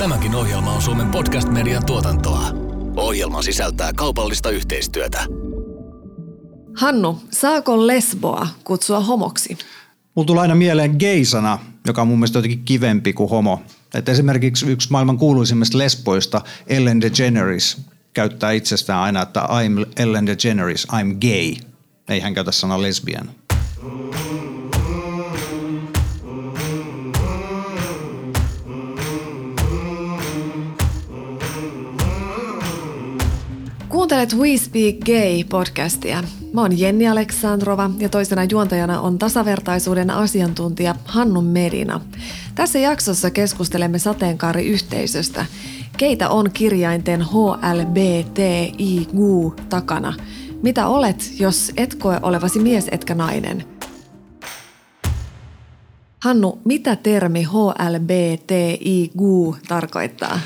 Tämäkin ohjelma on Suomen podcast-median tuotantoa. Ohjelma sisältää kaupallista yhteistyötä. Hannu, saako lesboa kutsua homoksi? Mulla tulee aina mieleen gay-sana, joka on mun mielestä jotenkin kivempi kuin homo. Et esimerkiksi yksi maailman kuuluisimmista lesboista, Ellen DeGeneres, käyttää itsestään aina, että I'm Ellen DeGeneres, I'm gay. Ei hän käytä sanaa lesbian. Kuuntelet We Speak Gay-podcastia. Mä oon Jenni Aleksandrova ja toisena juontajana on tasavertaisuuden asiantuntija Hannu Medina. Tässä jaksossa keskustelemme sateenkaariyhteisöstä. Keitä on kirjainten HLBTIQ takana? Mitä olet, jos et koe olevasi mies etkä nainen? Hannu, mitä termi HLBTIQ tarkoittaa?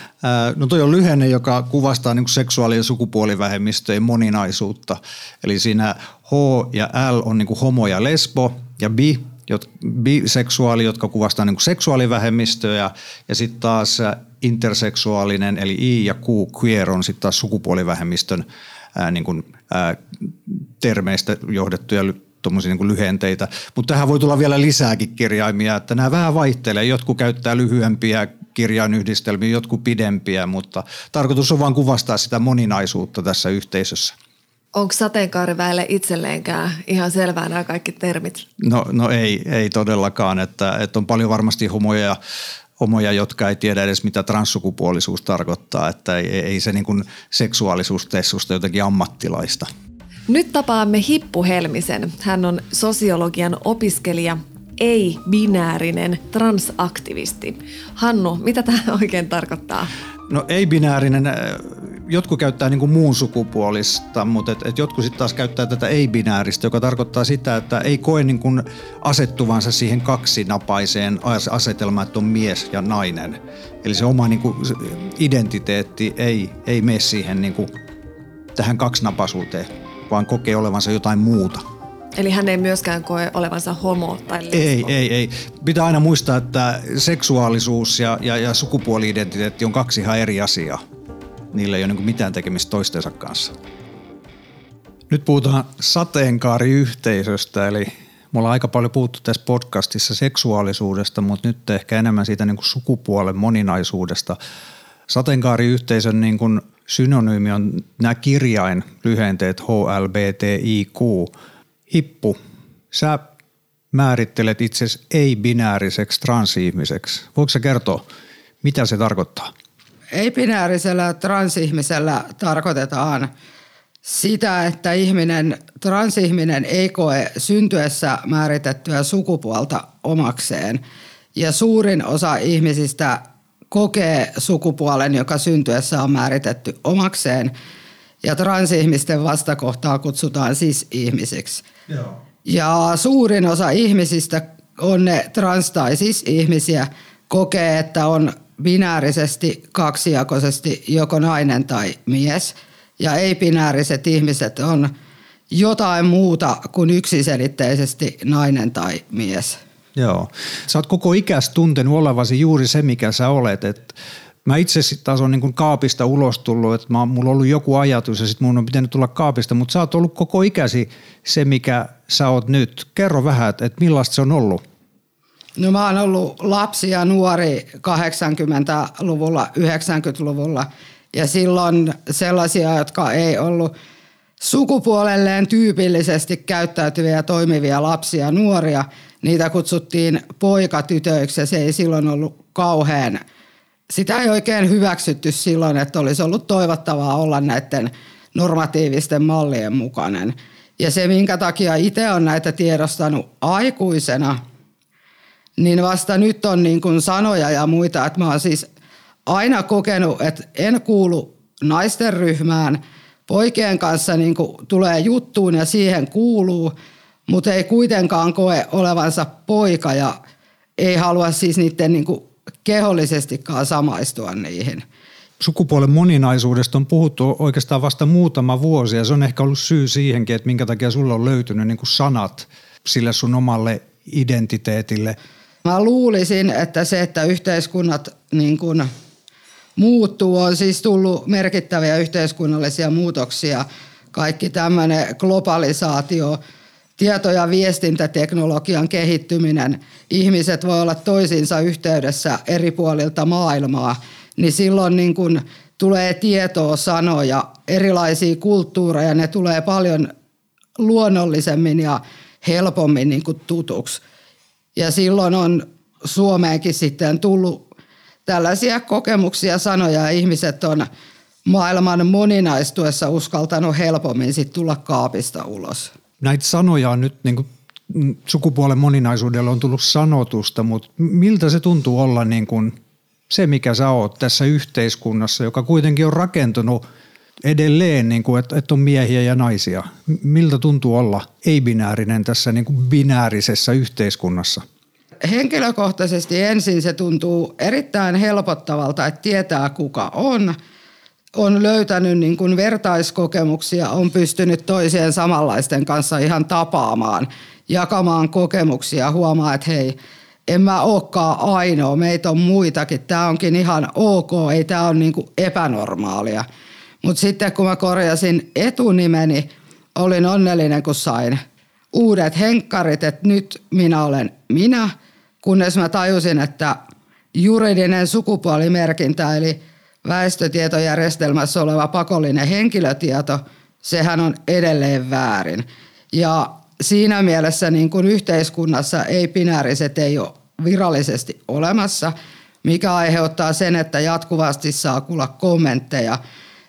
No toi on lyhenne, joka kuvastaa niin seksuaali- ja sukupuolivähemmistöjen moninaisuutta. Eli siinä H ja L on niin homo ja lesbo ja bi, jot, biseksuaali, jotka kuvastaa niin seksuaalivähemmistöjä ja sitten taas interseksuaalinen eli I ja Q, queer on sitten taas sukupuolivähemmistön ää, niin kuin, ää, termeistä johdettuja tuommoisia niin lyhenteitä. Mutta tähän voi tulla vielä lisääkin kirjaimia, että nämä vähän vaihtelee. Jotkut käyttää lyhyempiä kirjainyhdistelmiä, jotkut pidempiä, mutta tarkoitus on vain kuvastaa sitä moninaisuutta tässä yhteisössä. Onko sateenkaariväelle itselleenkään ihan selvää nämä kaikki termit? No, no ei, ei todellakaan, että, että on paljon varmasti homoja homoja, jotka ei tiedä edes mitä transsukupuolisuus tarkoittaa, että ei, ei se niin kuin seksuaalisuus tee jotenkin ammattilaista. Nyt tapaamme Hippu Helmisen. Hän on sosiologian opiskelija, ei-binäärinen transaktivisti. Hannu, mitä tämä oikein tarkoittaa? No ei-binäärinen, äh, jotkut käyttää niin muun sukupuolista, mutta et, et jotkut sitten taas käyttää tätä ei-binääristä, joka tarkoittaa sitä, että ei koe niin kuin asettuvansa siihen kaksinapaiseen asetelmaan, että on mies ja nainen. Eli se oma niin kuin identiteetti ei, ei mene siihen niin kuin tähän kaksinapaisuuteen, vaan kokee olevansa jotain muuta. Eli hän ei myöskään koe olevansa homo tai lesbo. Ei, ei, ei. Pitää aina muistaa, että seksuaalisuus ja, ja, ja sukupuoli-identiteetti on kaksi ihan eri asiaa. Niillä ei ole niin mitään tekemistä toistensa kanssa. Nyt puhutaan sateenkaariyhteisöstä, eli me ollaan aika paljon puhuttu tässä podcastissa seksuaalisuudesta, mutta nyt ehkä enemmän siitä niin kuin sukupuolen moninaisuudesta. Sateenkaariyhteisön niin kuin synonyymi on nämä kirjain lyhenteet HLBTIQ. Hippu, sä määrittelet itse ei-binääriseksi transihmiseksi. Voiko sä kertoa, mitä se tarkoittaa? Ei-binäärisellä transihmisellä tarkoitetaan sitä, että ihminen, transihminen ei koe syntyessä määritettyä sukupuolta omakseen. Ja suurin osa ihmisistä kokee sukupuolen, joka syntyessä on määritetty omakseen. Ja transihmisten vastakohtaa kutsutaan siis ihmisiksi. Joo. Ja suurin osa ihmisistä on ne trans- tai siis ihmisiä kokee, että on binäärisesti, kaksijakoisesti joko nainen tai mies. Ja ei-binääriset ihmiset on jotain muuta kuin yksiselitteisesti nainen tai mies. Joo. Sä oot koko ikäs tuntenut olevasi juuri se, mikä sä olet. Et mä itse sitten taas on niin kaapista ulos tullut, että mä, mulla on ollut joku ajatus ja sitten mun on pitänyt tulla kaapista, mutta sä oot ollut koko ikäsi se, mikä sä oot nyt. Kerro vähän, että millaista se on ollut? No mä oon ollut lapsi ja nuori 80-luvulla, 90-luvulla ja silloin sellaisia, jotka ei ollut sukupuolelleen tyypillisesti käyttäytyviä ja toimivia lapsia nuoria – niitä kutsuttiin poikatytöiksi ja se ei silloin ollut kauhean, sitä ei oikein hyväksytty silloin, että olisi ollut toivottavaa olla näiden normatiivisten mallien mukainen. Ja se, minkä takia itse on näitä tiedostanut aikuisena, niin vasta nyt on niin kuin sanoja ja muita, että mä oon siis aina kokenut, että en kuulu naisten ryhmään, poikien kanssa niin kuin tulee juttuun ja siihen kuuluu – mutta ei kuitenkaan koe olevansa poika ja ei halua siis niiden niin kuin kehollisestikaan samaistua niihin. Sukupuolen moninaisuudesta on puhuttu oikeastaan vasta muutama vuosi ja se on ehkä ollut syy siihenkin, että minkä takia sulla on löytynyt niin kuin sanat sille sun omalle identiteetille. Mä luulisin, että se, että yhteiskunnat niin kuin muuttuu. On siis tullut merkittäviä yhteiskunnallisia muutoksia. Kaikki tämmöinen globalisaatio, tieto- ja viestintäteknologian kehittyminen, ihmiset voi olla toisiinsa yhteydessä eri puolilta maailmaa, niin silloin niin kun tulee tietoa, sanoja, erilaisia kulttuureja, ne tulee paljon luonnollisemmin ja helpommin niin kuin tutuksi. Ja silloin on Suomeenkin sitten tullut tällaisia kokemuksia, sanoja ja ihmiset on maailman moninaistuessa uskaltanut helpommin sit tulla kaapista ulos. Näitä sanoja on nyt niin kuin sukupuolen moninaisuudella on tullut sanotusta, mutta miltä se tuntuu olla niin kuin se, mikä sä oot tässä yhteiskunnassa, joka kuitenkin on rakentunut edelleen, niin kuin, että, että on miehiä ja naisia. Miltä tuntuu olla ei-binäärinen tässä niin kuin binäärisessä yhteiskunnassa? Henkilökohtaisesti ensin se tuntuu erittäin helpottavalta, että tietää kuka on. On löytänyt niin kuin vertaiskokemuksia, on pystynyt toisien samanlaisten kanssa ihan tapaamaan, jakamaan kokemuksia, huomaa, että hei, en mä olekaan ainoa, meitä on muitakin, tämä onkin ihan ok, ei tämä ole niin kuin epänormaalia. Mutta sitten kun mä korjasin etunimeni, olin onnellinen, kun sain uudet henkkarit, että nyt minä olen minä, kunnes mä tajusin, että juridinen sukupuolimerkintä, eli väestötietojärjestelmässä oleva pakollinen henkilötieto, sehän on edelleen väärin. Ja siinä mielessä niin kuin yhteiskunnassa ei-binääriset ei ole virallisesti olemassa, mikä aiheuttaa sen, että jatkuvasti saa kuulla kommentteja –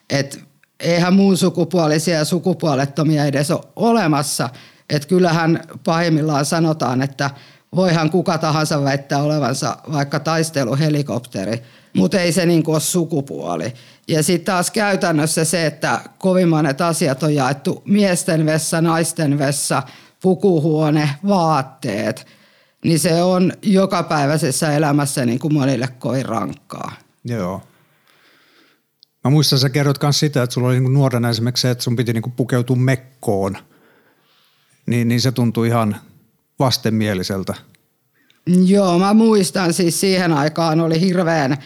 että eihän muun sukupuolisia ja sukupuolettomia edes ole olemassa. Että kyllähän pahimmillaan sanotaan, että voihan kuka tahansa väittää olevansa vaikka taisteluhelikopteri, mutta ei se niin ole sukupuoli. Ja sitten taas käytännössä se, että kovin monet asiat on jaettu miesten vessa, naisten vessa, pukuhuone, vaatteet, niin se on jokapäiväisessä elämässä niin kuin monille kovin rankkaa. Joo. Mä muistan, sä kerrot myös sitä, että sulla oli niin nuorena esimerkiksi se, että sun piti niin pukeutua mekkoon. Niin, niin se tuntui ihan vastenmieliseltä. Joo, mä muistan siis siihen aikaan oli hirveän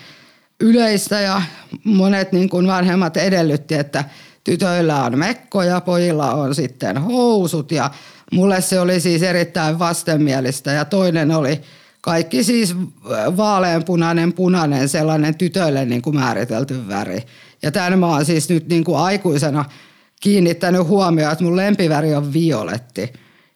yleistä ja monet niin kuin vanhemmat edellytti, että tytöillä on mekko ja pojilla on sitten housut ja mulle se oli siis erittäin vastenmielistä ja toinen oli kaikki siis vaaleanpunainen, punainen, sellainen tytöille niin kuin määritelty väri. Ja tämän mä oon siis nyt niin kuin aikuisena kiinnittänyt huomioon, että mun lempiväri on violetti.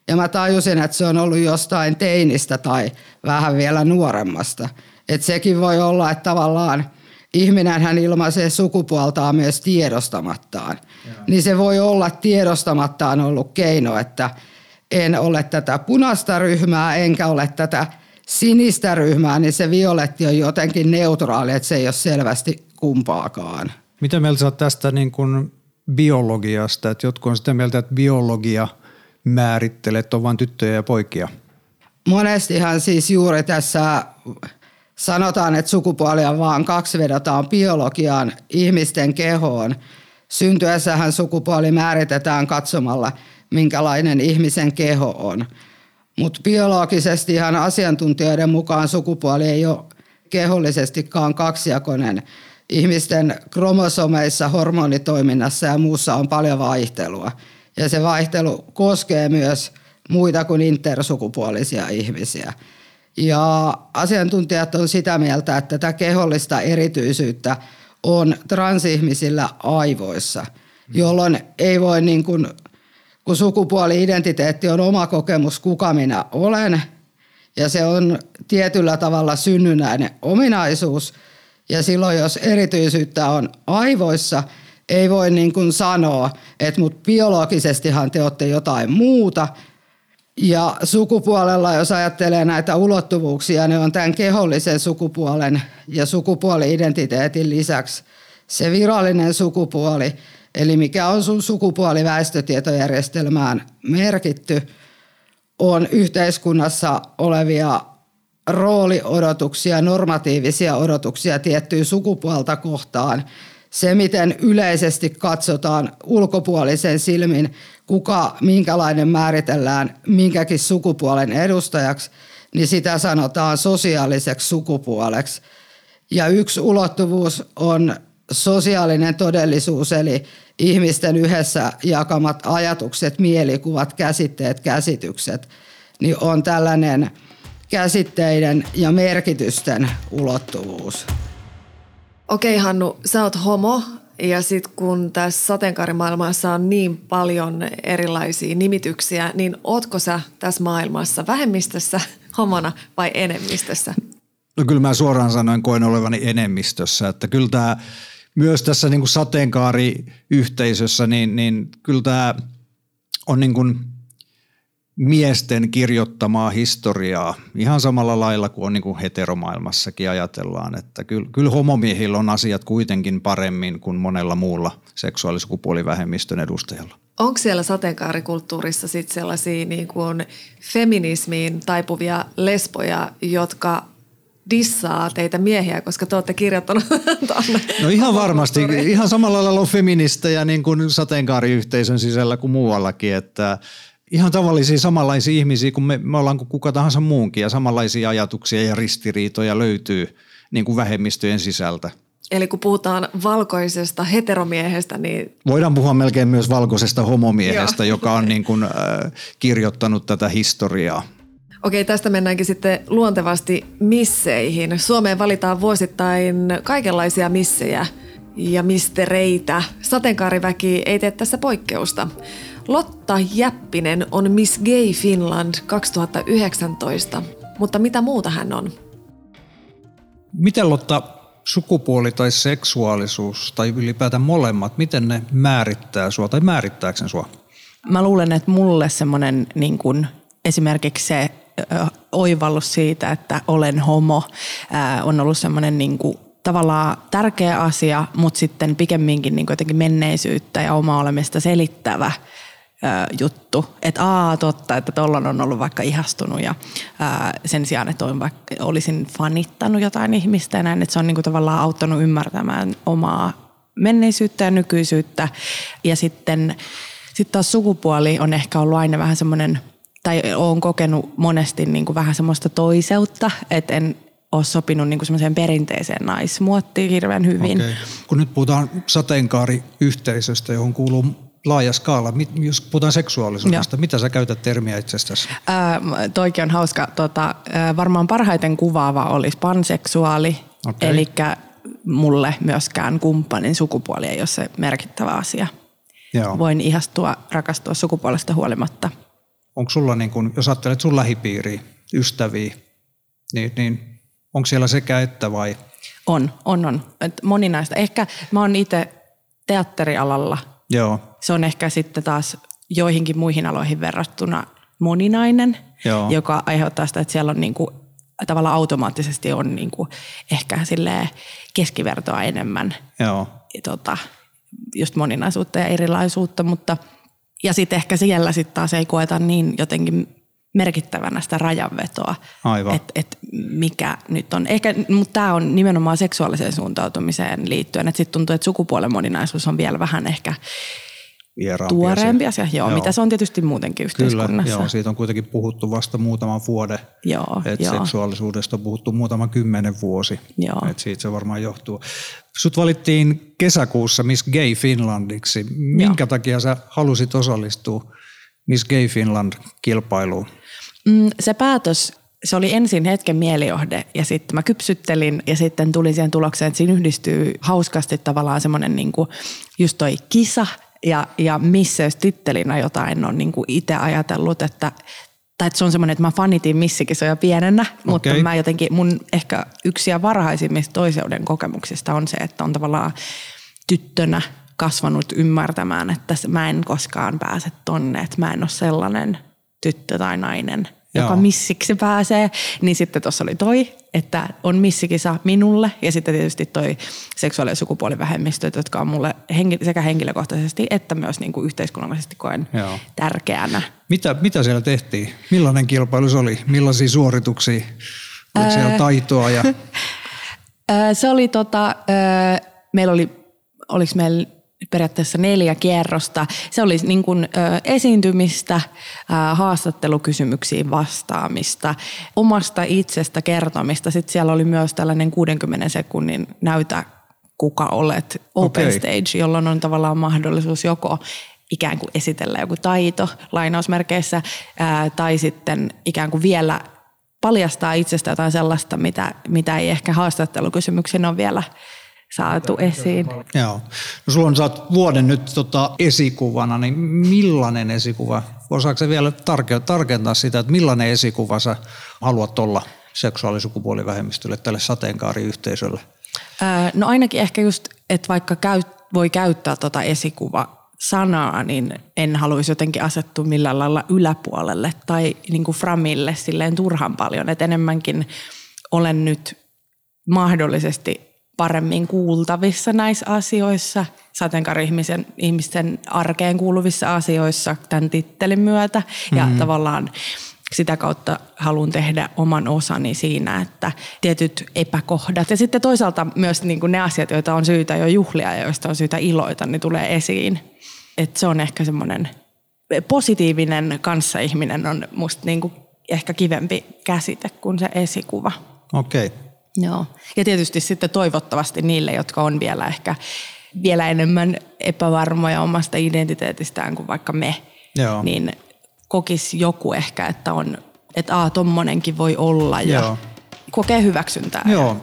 Ja mä tajusin, että se on ollut jostain teinistä tai vähän vielä nuoremmasta. Että sekin voi olla, että tavallaan ihminen hän ilmaisee sukupuoltaan myös tiedostamattaan. Ja. Niin se voi olla tiedostamattaan ollut keino, että en ole tätä punaista ryhmää enkä ole tätä sinistä ryhmää, niin se violetti on jotenkin neutraali, että se ei ole selvästi kumpaakaan. Mitä mieltä sä tästä niin kuin biologiasta? Että jotkut on sitä mieltä, että biologia määrittelee, että on vain tyttöjä ja poikia. Monestihan siis juuri tässä sanotaan, että sukupuolia vaan kaksi vedotaan biologiaan, ihmisten kehoon. Syntyessähän sukupuoli määritetään katsomalla, minkälainen ihmisen keho on. Mutta biologisesti ihan asiantuntijoiden mukaan sukupuoli ei ole kehollisestikaan kaksijakoinen – ihmisten kromosomeissa, hormonitoiminnassa ja muussa on paljon vaihtelua. Ja se vaihtelu koskee myös muita kuin intersukupuolisia ihmisiä. Ja asiantuntijat on sitä mieltä, että tätä kehollista erityisyyttä on transihmisillä aivoissa, jolloin ei voi niin kuin, kun sukupuoli-identiteetti on oma kokemus, kuka minä olen, ja se on tietyllä tavalla synnynnäinen ominaisuus – ja silloin, jos erityisyyttä on aivoissa, ei voi niin kuin sanoa, että mut biologisestihan te olette jotain muuta. Ja sukupuolella, jos ajattelee näitä ulottuvuuksia, ne on tämän kehollisen sukupuolen ja sukupuoli-identiteetin lisäksi se virallinen sukupuoli, eli mikä on sun sukupuoli väestötietojärjestelmään merkitty, on yhteiskunnassa olevia rooliodotuksia, normatiivisia odotuksia tiettyä sukupuolta kohtaan. Se, miten yleisesti katsotaan ulkopuolisen silmin, kuka, minkälainen määritellään minkäkin sukupuolen edustajaksi, niin sitä sanotaan sosiaaliseksi sukupuoleksi. Ja yksi ulottuvuus on sosiaalinen todellisuus, eli ihmisten yhdessä jakamat ajatukset, mielikuvat, käsitteet, käsitykset, niin on tällainen käsitteiden ja merkitysten ulottuvuus. Okei Hannu, sä oot homo ja sitten kun tässä sateenkaarimaailmassa on niin paljon erilaisia nimityksiä, niin ootko sä tässä maailmassa vähemmistössä homona vai enemmistössä? No kyllä mä suoraan sanoen koen olevani enemmistössä, että kyllä tämä myös tässä niin sateenkaariyhteisössä, niin, niin kyllä tämä on niin kuin miesten kirjoittamaa historiaa ihan samalla lailla kuin on niin kuin heteromaailmassakin ajatellaan, että kyllä, kyllä homomiehillä on asiat kuitenkin paremmin kuin monella muulla seksuaalisukupuolivähemmistön edustajalla. Onko siellä sateenkaarikulttuurissa sit sellaisia niin kuin feminismiin taipuvia lesboja, jotka dissaa teitä miehiä, koska te olette kirjoittanut tuonne. No ihan varmasti. Ihan samalla lailla on feministejä niin kuin sateenkaariyhteisön sisällä kuin muuallakin, että ihan tavallisia samanlaisia ihmisiä kuin me, me ollaan kuin kuka tahansa muunkin ja samanlaisia ajatuksia ja ristiriitoja löytyy niin kuin vähemmistöjen sisältä. Eli kun puhutaan valkoisesta heteromiehestä, niin... Voidaan puhua melkein myös valkoisesta homomiehestä, joka on niin kuin, äh, kirjoittanut tätä historiaa. Okei, tästä mennäänkin sitten luontevasti misseihin. Suomeen valitaan vuosittain kaikenlaisia missejä ja mistereitä. Sateenkaariväki ei tee tässä poikkeusta. Lotta Jäppinen on Miss Gay Finland 2019, mutta mitä muuta hän on? Miten Lotta sukupuoli tai seksuaalisuus tai ylipäätään molemmat, miten ne määrittää sua tai määrittääkö sen sua? Mä luulen, että mulle semmoinen niin kuin esimerkiksi se oivallus siitä, että olen homo, on ollut semmoinen niin kuin tavallaan tärkeä asia, mutta sitten pikemminkin niin jotenkin menneisyyttä ja omaa olemista selittävä juttu. Että aa totta, että tollon on ollut vaikka ihastunut ja ää, sen sijaan, että vaikka, olisin fanittanut jotain ihmistä ja näin, että se on niinku tavallaan auttanut ymmärtämään omaa menneisyyttä ja nykyisyyttä. Ja sitten sit taas sukupuoli on ehkä ollut aina vähän semmoinen, tai olen kokenut monesti niinku vähän semmoista toiseutta, että en ole sopinut niin semmoiseen perinteiseen naismuottiin hirveän hyvin. Okay. Kun nyt puhutaan sateenkaariyhteisöstä, johon kuuluu laaja skaala. Jos puhutaan seksuaalisuudesta, Joo. mitä sä käytät termiä itsestäsi? Ää, toikin on hauska. Tota, varmaan parhaiten kuvaava olisi panseksuaali, okay. eli mulle myöskään kumppanin sukupuoli ei ole se merkittävä asia. Joo. Voin ihastua, rakastua sukupuolesta huolimatta. Onko sulla, niin kun, jos ajattelet sun lähipiiriä, ystäviä, niin, niin onko siellä sekä että vai? On, on, on. Et moninaista. Ehkä mä oon itse teatterialalla – Joo. Se on ehkä sitten taas joihinkin muihin aloihin verrattuna moninainen, Joo. joka aiheuttaa sitä, että siellä on niin kuin, tavallaan automaattisesti on niin kuin ehkä keskivertoa enemmän. Joo. Tota, just moninaisuutta ja erilaisuutta, mutta ja sitten ehkä siellä sitten taas ei koeta niin jotenkin merkittävänä sitä rajanvetoa, että et mikä nyt on. Ehkä, mutta tämä on nimenomaan seksuaaliseen suuntautumiseen liittyen, että sitten tuntuu, että sukupuolen moninaisuus on vielä vähän ehkä tuoreempi asia. Joo, joo, mitä se on tietysti muutenkin yhteiskunnassa. Kyllä, joo, siitä on kuitenkin puhuttu vasta muutaman vuoden. Joo, että joo. seksuaalisuudesta on puhuttu muutama kymmenen vuosi. Joo. Että siitä se varmaan johtuu. Sut valittiin kesäkuussa Miss Gay Finlandiksi. Minkä joo. takia sä halusit osallistua Miss Gay Finland-kilpailuun? Mm, se päätös, se oli ensin hetken mielijohde ja sitten mä kypsyttelin ja sitten tulin siihen tulokseen, että siinä yhdistyy hauskasti tavallaan semmoinen niin kuin just toi kisa ja, ja missä jos tittelinä jotain on niin kuin itse ajatellut, että tai että se on semmoinen, että mä fanitin missikisoja pienenä, okay. mutta mä jotenkin, mun ehkä yksi ja varhaisimmista toiseuden kokemuksista on se, että on tavallaan tyttönä kasvanut ymmärtämään, että mä en koskaan pääse tonne, että mä en ole sellainen tyttö tai nainen, Joo. joka missiksi pääsee. Niin sitten tuossa oli toi, että on missikisa minulle ja sitten tietysti toi seksuaali- ja sukupuolivähemmistöt, jotka on mulle sekä henkilökohtaisesti että myös niin kuin yhteiskunnallisesti koen Joo. tärkeänä. Mitä, mitä siellä tehtiin? Millainen kilpailu se oli? Millaisia suorituksia? Oliko siellä taitoa? Ja... se oli tota, meillä oli, oliko meillä periaatteessa neljä kierrosta. Se oli niin kuin, ö, esiintymistä, ö, haastattelukysymyksiin vastaamista, omasta itsestä kertomista. Sitten siellä oli myös tällainen 60 sekunnin näytä kuka olet open okay. stage, jolloin on tavallaan mahdollisuus joko ikään kuin esitellä joku taito lainausmerkeissä ää, tai sitten ikään kuin vielä paljastaa itsestä jotain sellaista, mitä, mitä ei ehkä haastattelukysymyksen ole vielä saatu esiin. Joo. No sulla on, saat vuoden nyt tota esikuvana, niin millainen esikuva? Osaatko se vielä tarkentaa sitä, että millainen esikuva sä haluat olla seksuaalisukupuolivähemmistölle, tälle sateenkaariyhteisölle? no ainakin ehkä just, että vaikka käy, voi käyttää tota esikuva sanaa, niin en haluaisi jotenkin asettua millään lailla yläpuolelle tai niin kuin framille silleen turhan paljon. Että enemmänkin olen nyt mahdollisesti paremmin kuultavissa näissä asioissa, sateenkaari-ihmisten ihmisten arkeen kuuluvissa asioissa tämän tittelin myötä. Ja mm-hmm. tavallaan sitä kautta haluan tehdä oman osani siinä, että tietyt epäkohdat ja sitten toisaalta myös niin kuin ne asiat, joita on syytä jo juhlia ja joista on syytä iloita, niin tulee esiin. Et se on ehkä semmoinen positiivinen kanssaihminen on musta niin kuin ehkä kivempi käsite kuin se esikuva. Okei. Okay. Joo. Ja tietysti sitten toivottavasti niille, jotka on vielä ehkä vielä enemmän epävarmoja omasta identiteetistään kuin vaikka me, Joo. niin kokisi joku ehkä, että on, että aa, tommonenkin voi olla ja Joo. kokee hyväksyntää. Joo.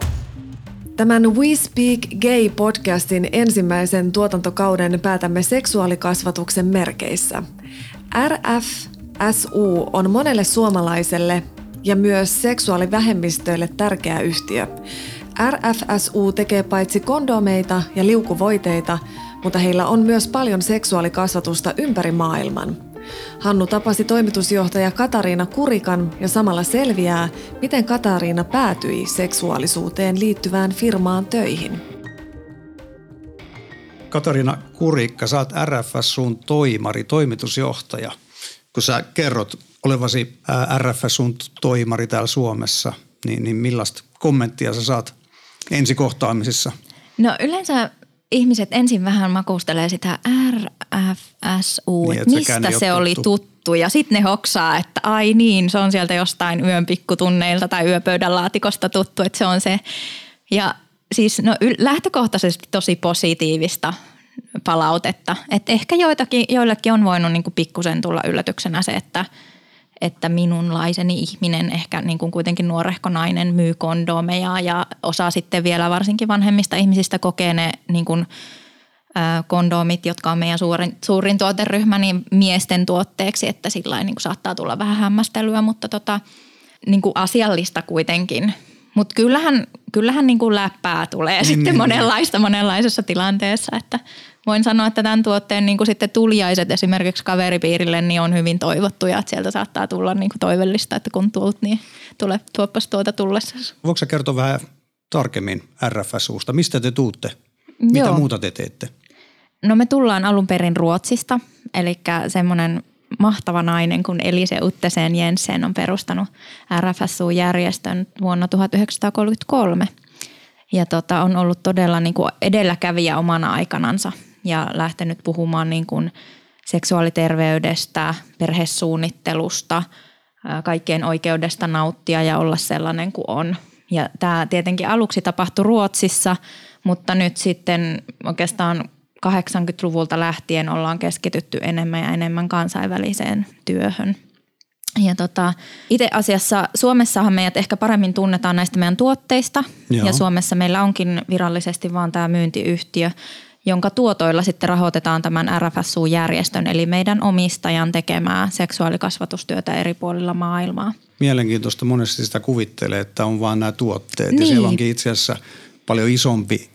Tämän We Speak Gay-podcastin ensimmäisen tuotantokauden päätämme seksuaalikasvatuksen merkeissä. RFSU on monelle suomalaiselle ja myös seksuaalivähemmistöille tärkeä yhtiö. RFSU tekee paitsi kondomeita ja liukuvoiteita, mutta heillä on myös paljon seksuaalikasvatusta ympäri maailman – Hannu tapasi toimitusjohtaja Katariina Kurikan ja samalla selviää, miten Katariina päätyi seksuaalisuuteen liittyvään firmaan töihin. Katariina Kurikka, sä oot RFSUn toimari, toimitusjohtaja. Kun sä kerrot olevasi RFSUn toimari täällä Suomessa, niin, niin millaista kommenttia sä saat ensikohtaamisissa? No yleensä ihmiset ensin vähän makustelee sitä RFSU, niin, että mistä se oli tuttu. tuttu. Ja sitten ne hoksaa, että ai niin, se on sieltä jostain yön pikkutunneilta tai yöpöydän laatikosta tuttu, että se on se. Ja siis no, lähtökohtaisesti tosi positiivista palautetta. Että ehkä joitakin, joillekin on voinut niin pikkusen tulla yllätyksenä se, että – että minunlaiseni ihminen, ehkä niin kuin kuitenkin nuorehko nainen, myy kondomeja ja osaa sitten vielä varsinkin vanhemmista ihmisistä kokee ne niin kuin, ä, kondomit, jotka on meidän suurin, suurin tuoteryhmä, niin miesten tuotteeksi, että sillä niin kuin saattaa tulla vähän hämmästelyä, mutta tota, niin kuin asiallista kuitenkin. Mutta kyllähän, kyllähän niin kuin läppää tulee niin, sitten niin, monenlaista monenlaisessa tilanteessa, että – voin sanoa, että tämän tuotteen niin kuin sitten tuliaiset esimerkiksi kaveripiirille niin on hyvin toivottuja, että sieltä saattaa tulla niin kuin toivellista, että kun tulet, niin tule, tuoppas tuota tullessa. Voiko kertoa vähän tarkemmin RFSUsta? Mistä te tuutte? Mitä Joo. muuta te teette? No me tullaan alun perin Ruotsista, eli semmoinen mahtava nainen kuin Elise Uttesen Jensen on perustanut RFSU-järjestön vuonna 1933. Ja tota, on ollut todella niin kuin edelläkävijä omana aikanansa ja lähtenyt puhumaan niin kuin seksuaaliterveydestä, perhesuunnittelusta, kaikkien oikeudesta nauttia ja olla sellainen kuin on. Ja tämä tietenkin aluksi tapahtui Ruotsissa, mutta nyt sitten oikeastaan 80-luvulta lähtien ollaan keskitytty enemmän ja enemmän kansainväliseen työhön. Ja tota, itse asiassa Suomessahan meidät ehkä paremmin tunnetaan näistä meidän tuotteista. Joo. Ja Suomessa meillä onkin virallisesti vaan tämä myyntiyhtiö, jonka tuotoilla sitten rahoitetaan tämän RFSU-järjestön, eli meidän omistajan tekemää seksuaalikasvatustyötä eri puolilla maailmaa. Mielenkiintoista monesti sitä kuvittelee, että on vain nämä tuotteet niin. ja siellä onkin itse asiassa paljon isompi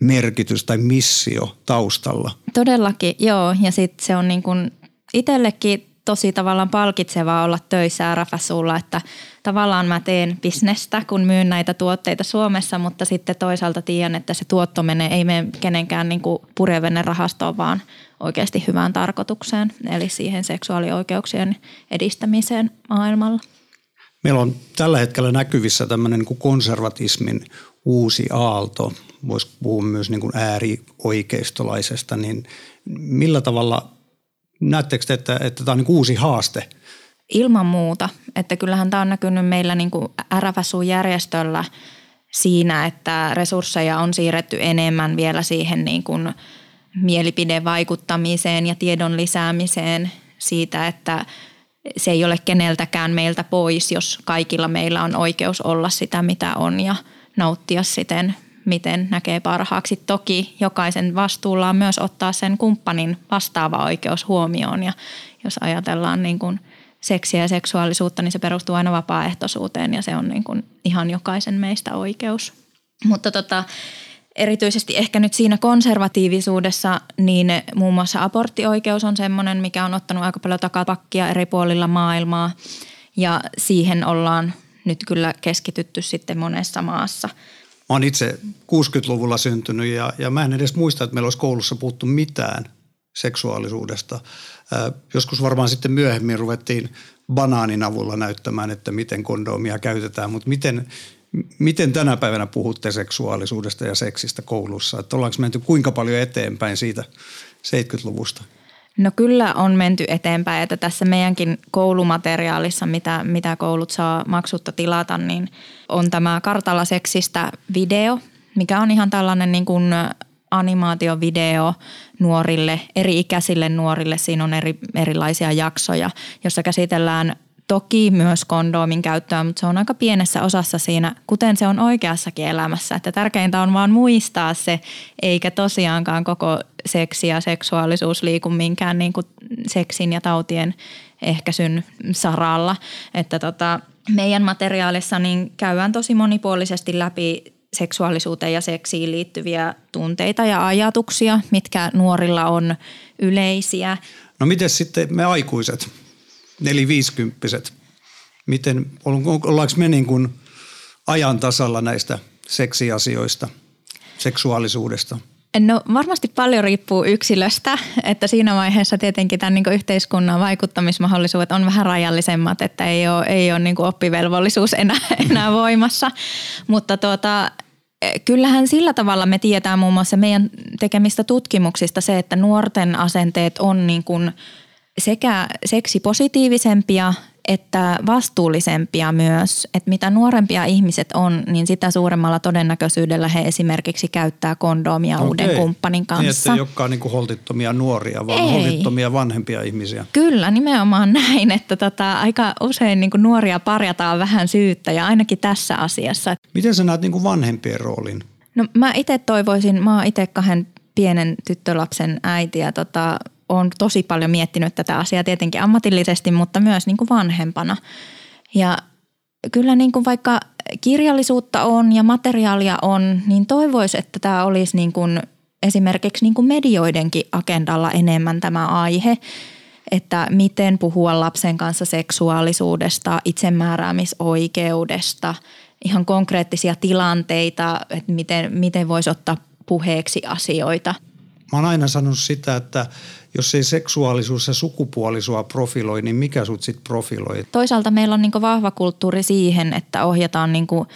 merkitys tai missio taustalla. Todellakin, joo. Ja sitten se on niin kuin itsellekin tosi tavallaan palkitsevaa olla töissä RFSUlla, että tavallaan mä teen bisnestä, kun myyn näitä tuotteita Suomessa, mutta sitten toisaalta tiedän, että se tuotto menee, ei mene kenenkään niin purjevenne rahastoon, vaan oikeasti hyvään tarkoitukseen, eli siihen seksuaalioikeuksien edistämiseen maailmalla. Meillä on tällä hetkellä näkyvissä tämmöinen niin kuin konservatismin uusi aalto. Voisi puhua myös niin kuin äärioikeistolaisesta. Niin millä tavalla näettekö te, että, että tämä on niin kuin uusi haaste? Ilman muuta. Että kyllähän tämä on näkynyt meillä niin kuin RFSU-järjestöllä siinä, että resursseja on siirretty enemmän vielä siihen niin kuin mielipidevaikuttamiseen ja tiedon lisäämiseen siitä, että se ei ole keneltäkään meiltä pois, jos kaikilla meillä on oikeus olla sitä, mitä on ja nauttia siten, miten näkee parhaaksi. Toki jokaisen vastuulla on myös ottaa sen kumppanin vastaava oikeus huomioon ja jos ajatellaan niin kuin seksiä ja seksuaalisuutta, niin se perustuu aina vapaaehtoisuuteen ja se on niin kuin ihan jokaisen meistä oikeus. Mutta tota, erityisesti ehkä nyt siinä konservatiivisuudessa, niin muun muassa aborttioikeus on semmoinen, mikä on ottanut aika paljon takapakkia eri puolilla maailmaa ja siihen ollaan nyt kyllä keskitytty sitten monessa maassa. Mä oon itse 60-luvulla syntynyt ja, ja mä en edes muista, että meillä olisi koulussa puhuttu mitään seksuaalisuudesta. Joskus varmaan sitten myöhemmin ruvettiin banaanin avulla näyttämään, että miten kondomia käytetään, mutta miten, Miten tänä päivänä puhutte seksuaalisuudesta ja seksistä koulussa? Että ollaanko menty kuinka paljon eteenpäin siitä 70-luvusta? No kyllä on menty eteenpäin, että tässä meidänkin koulumateriaalissa, mitä, mitä koulut saa maksutta tilata, niin on tämä Kartalla seksistä video, mikä on ihan tällainen niin kuin animaatiovideo nuorille, eri ikäisille nuorille. Siinä on eri, erilaisia jaksoja, jossa käsitellään toki myös kondoomin käyttöä, mutta se on aika pienessä osassa siinä, kuten se on oikeassakin elämässä. Että tärkeintä on vaan muistaa se, eikä tosiaankaan koko seksi ja seksuaalisuus liiku minkään niin kuin seksin ja tautien ehkäisyn saralla. Että tota, meidän materiaalissa niin käydään tosi monipuolisesti läpi seksuaalisuuteen ja seksiin liittyviä tunteita ja ajatuksia, mitkä nuorilla on yleisiä. No miten sitten me aikuiset? neliviisikymppiset, miten, ollaanko me niin kuin ajan tasalla näistä seksiasioista, seksuaalisuudesta? No varmasti paljon riippuu yksilöstä, että siinä vaiheessa tietenkin tämän niin yhteiskunnan vaikuttamismahdollisuudet on vähän rajallisemmat, että ei ole, ei ole niin oppivelvollisuus enää, enää voimassa. Mutta tuota, kyllähän sillä tavalla me tietää muun muassa meidän tekemistä tutkimuksista se, että nuorten asenteet on niin kuin – sekä seksipositiivisempia että vastuullisempia myös. Että mitä nuorempia ihmiset on, niin sitä suuremmalla todennäköisyydellä he esimerkiksi käyttää kondomia Okei. uuden kumppanin kanssa. Niin, että ei olekaan niin holtittomia nuoria, vaan ei. holtittomia vanhempia ihmisiä. Kyllä, nimenomaan näin, että tota, aika usein niin nuoria parjataan vähän syyttä ja ainakin tässä asiassa. Miten sä näet niin vanhempien roolin? No mä itse toivoisin, mä oon itse kahden pienen tyttölapsen äiti ja tota, olen tosi paljon miettinyt tätä asiaa tietenkin ammatillisesti, mutta myös niin kuin vanhempana. Ja kyllä niin kuin vaikka kirjallisuutta on ja materiaalia on, niin toivoisi, että tämä olisi niin kuin esimerkiksi niin kuin medioidenkin agendalla enemmän tämä aihe, että miten puhua lapsen kanssa seksuaalisuudesta, itsemääräämisoikeudesta, ihan konkreettisia tilanteita, että miten, miten voisi ottaa puheeksi asioita. Mä oon aina sanonut sitä, että jos ei seksuaalisuus ja sukupuoli sua profiloi, niin mikä sut sit profiloi? Toisaalta meillä on niinku vahva kulttuuri siihen, että ohjataan niinku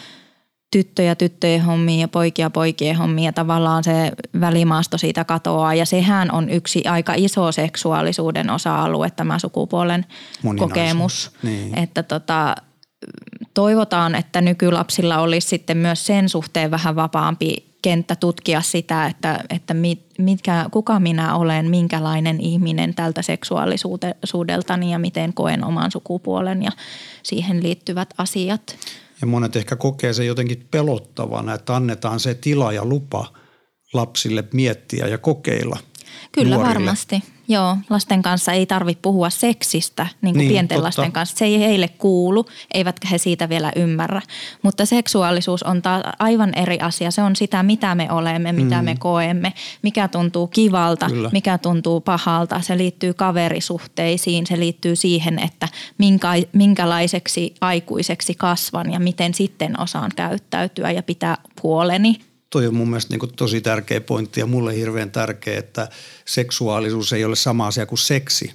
tyttöjä tyttöjen hommia ja poikia poikien hommia ja tavallaan se välimaasto siitä katoaa ja sehän on yksi aika iso seksuaalisuuden osa-alue tämä sukupuolen kokemus. Niin. Että tota, toivotaan, että nykylapsilla olisi sitten myös sen suhteen vähän vapaampi kenttä tutkia sitä, että, että mitkä, kuka minä olen, minkälainen ihminen tältä seksuaalisuudeltani ja miten koen oman sukupuolen ja siihen liittyvät asiat. Ja monet ehkä kokee se jotenkin pelottavana, että annetaan se tila ja lupa lapsille miettiä ja kokeilla. Kyllä nuorille. varmasti. Joo, lasten kanssa ei tarvitse puhua seksistä, niin kuin niin, pienten totta. lasten kanssa. Se ei heille kuulu, eivätkä he siitä vielä ymmärrä. Mutta seksuaalisuus on taas aivan eri asia. Se on sitä, mitä me olemme, mitä mm. me koemme, mikä tuntuu kivalta, Kyllä. mikä tuntuu pahalta. Se liittyy kaverisuhteisiin, se liittyy siihen, että minkä, minkälaiseksi aikuiseksi kasvan ja miten sitten osaan käyttäytyä ja pitää puoleni toi on mun mielestä niin tosi tärkeä pointti ja mulle hirveän tärkeä, että seksuaalisuus ei ole sama asia kuin seksi.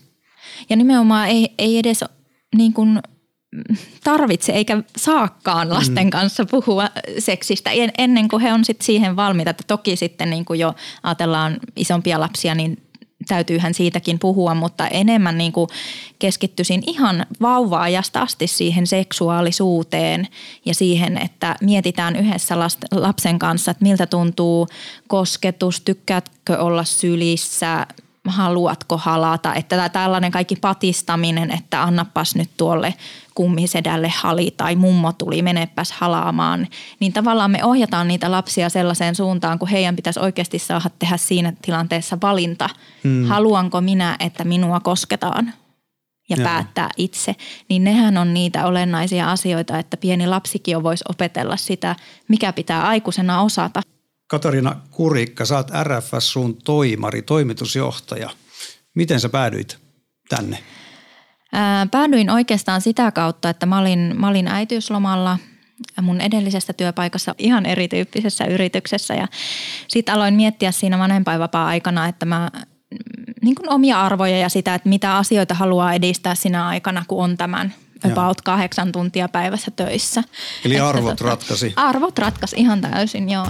Ja nimenomaan ei, ei edes niin kuin tarvitse eikä saakkaan lasten mm. kanssa puhua seksistä ennen kuin he on sit siihen valmiita. Että toki sitten niin kuin jo ajatellaan isompia lapsia, niin täytyyhän siitäkin puhua, mutta enemmän niin kuin keskittyisin ihan vauva-ajasta asti siihen seksuaalisuuteen ja siihen, että mietitään yhdessä lapsen kanssa, että miltä tuntuu kosketus, tykkäätkö olla sylissä, haluatko halata, että tällainen kaikki patistaminen, että annapas nyt tuolle kummisedälle hali tai mummo tuli, menepäs halaamaan, niin tavallaan me ohjataan niitä lapsia sellaiseen suuntaan, kun heidän pitäisi oikeasti saada tehdä siinä tilanteessa valinta. Hmm. Haluanko minä, että minua kosketaan ja Joo. päättää itse, niin nehän on niitä olennaisia asioita, että pieni lapsikin jo voisi opetella sitä, mikä pitää aikuisena osata. Katarina Kurikka, oot RFS sun toimari, toimitusjohtaja. Miten sä päädyit tänne? Ää, päädyin oikeastaan sitä kautta, että mä olin, mä olin äitiyslomalla mun edellisestä työpaikassa ihan erityyppisessä yrityksessä ja sitten aloin miettiä siinä vanhempainvapaa-aikana, että mä niin kuin omia arvoja ja sitä, että mitä asioita haluaa edistää sinä aikana, kun on tämän about kahdeksan tuntia päivässä töissä. Eli arvot tota, ratkaisi? Arvot ratkaisi ihan täysin, joo.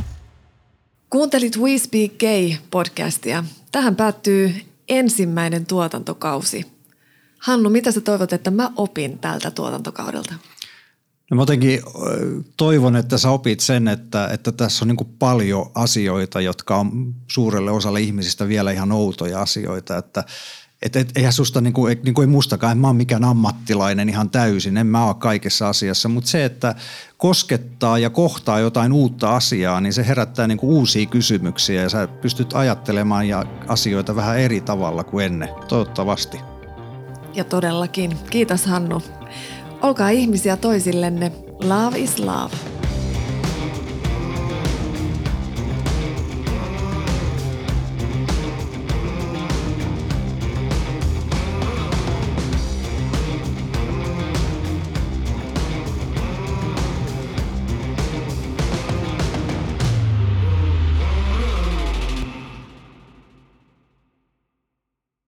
Kuuntelit We Speak Gay podcastia. Tähän päättyy ensimmäinen tuotantokausi. Hannu, mitä sä toivot, että mä opin tältä tuotantokaudelta? No mä jotenkin toivon, että sä opit sen, että, että tässä on niin paljon asioita, jotka on suurelle osalle ihmisistä vielä ihan outoja asioita. Että et, et, eihän susta, niin kuin, niin kuin ei mustakaan, en mä ole mikään ammattilainen ihan täysin, en mä ole kaikessa asiassa, mutta se, että koskettaa ja kohtaa jotain uutta asiaa, niin se herättää niin kuin uusia kysymyksiä ja sä pystyt ajattelemaan ja asioita vähän eri tavalla kuin ennen, toivottavasti. Ja todellakin. Kiitos Hannu. Olkaa ihmisiä toisillenne. Love is love.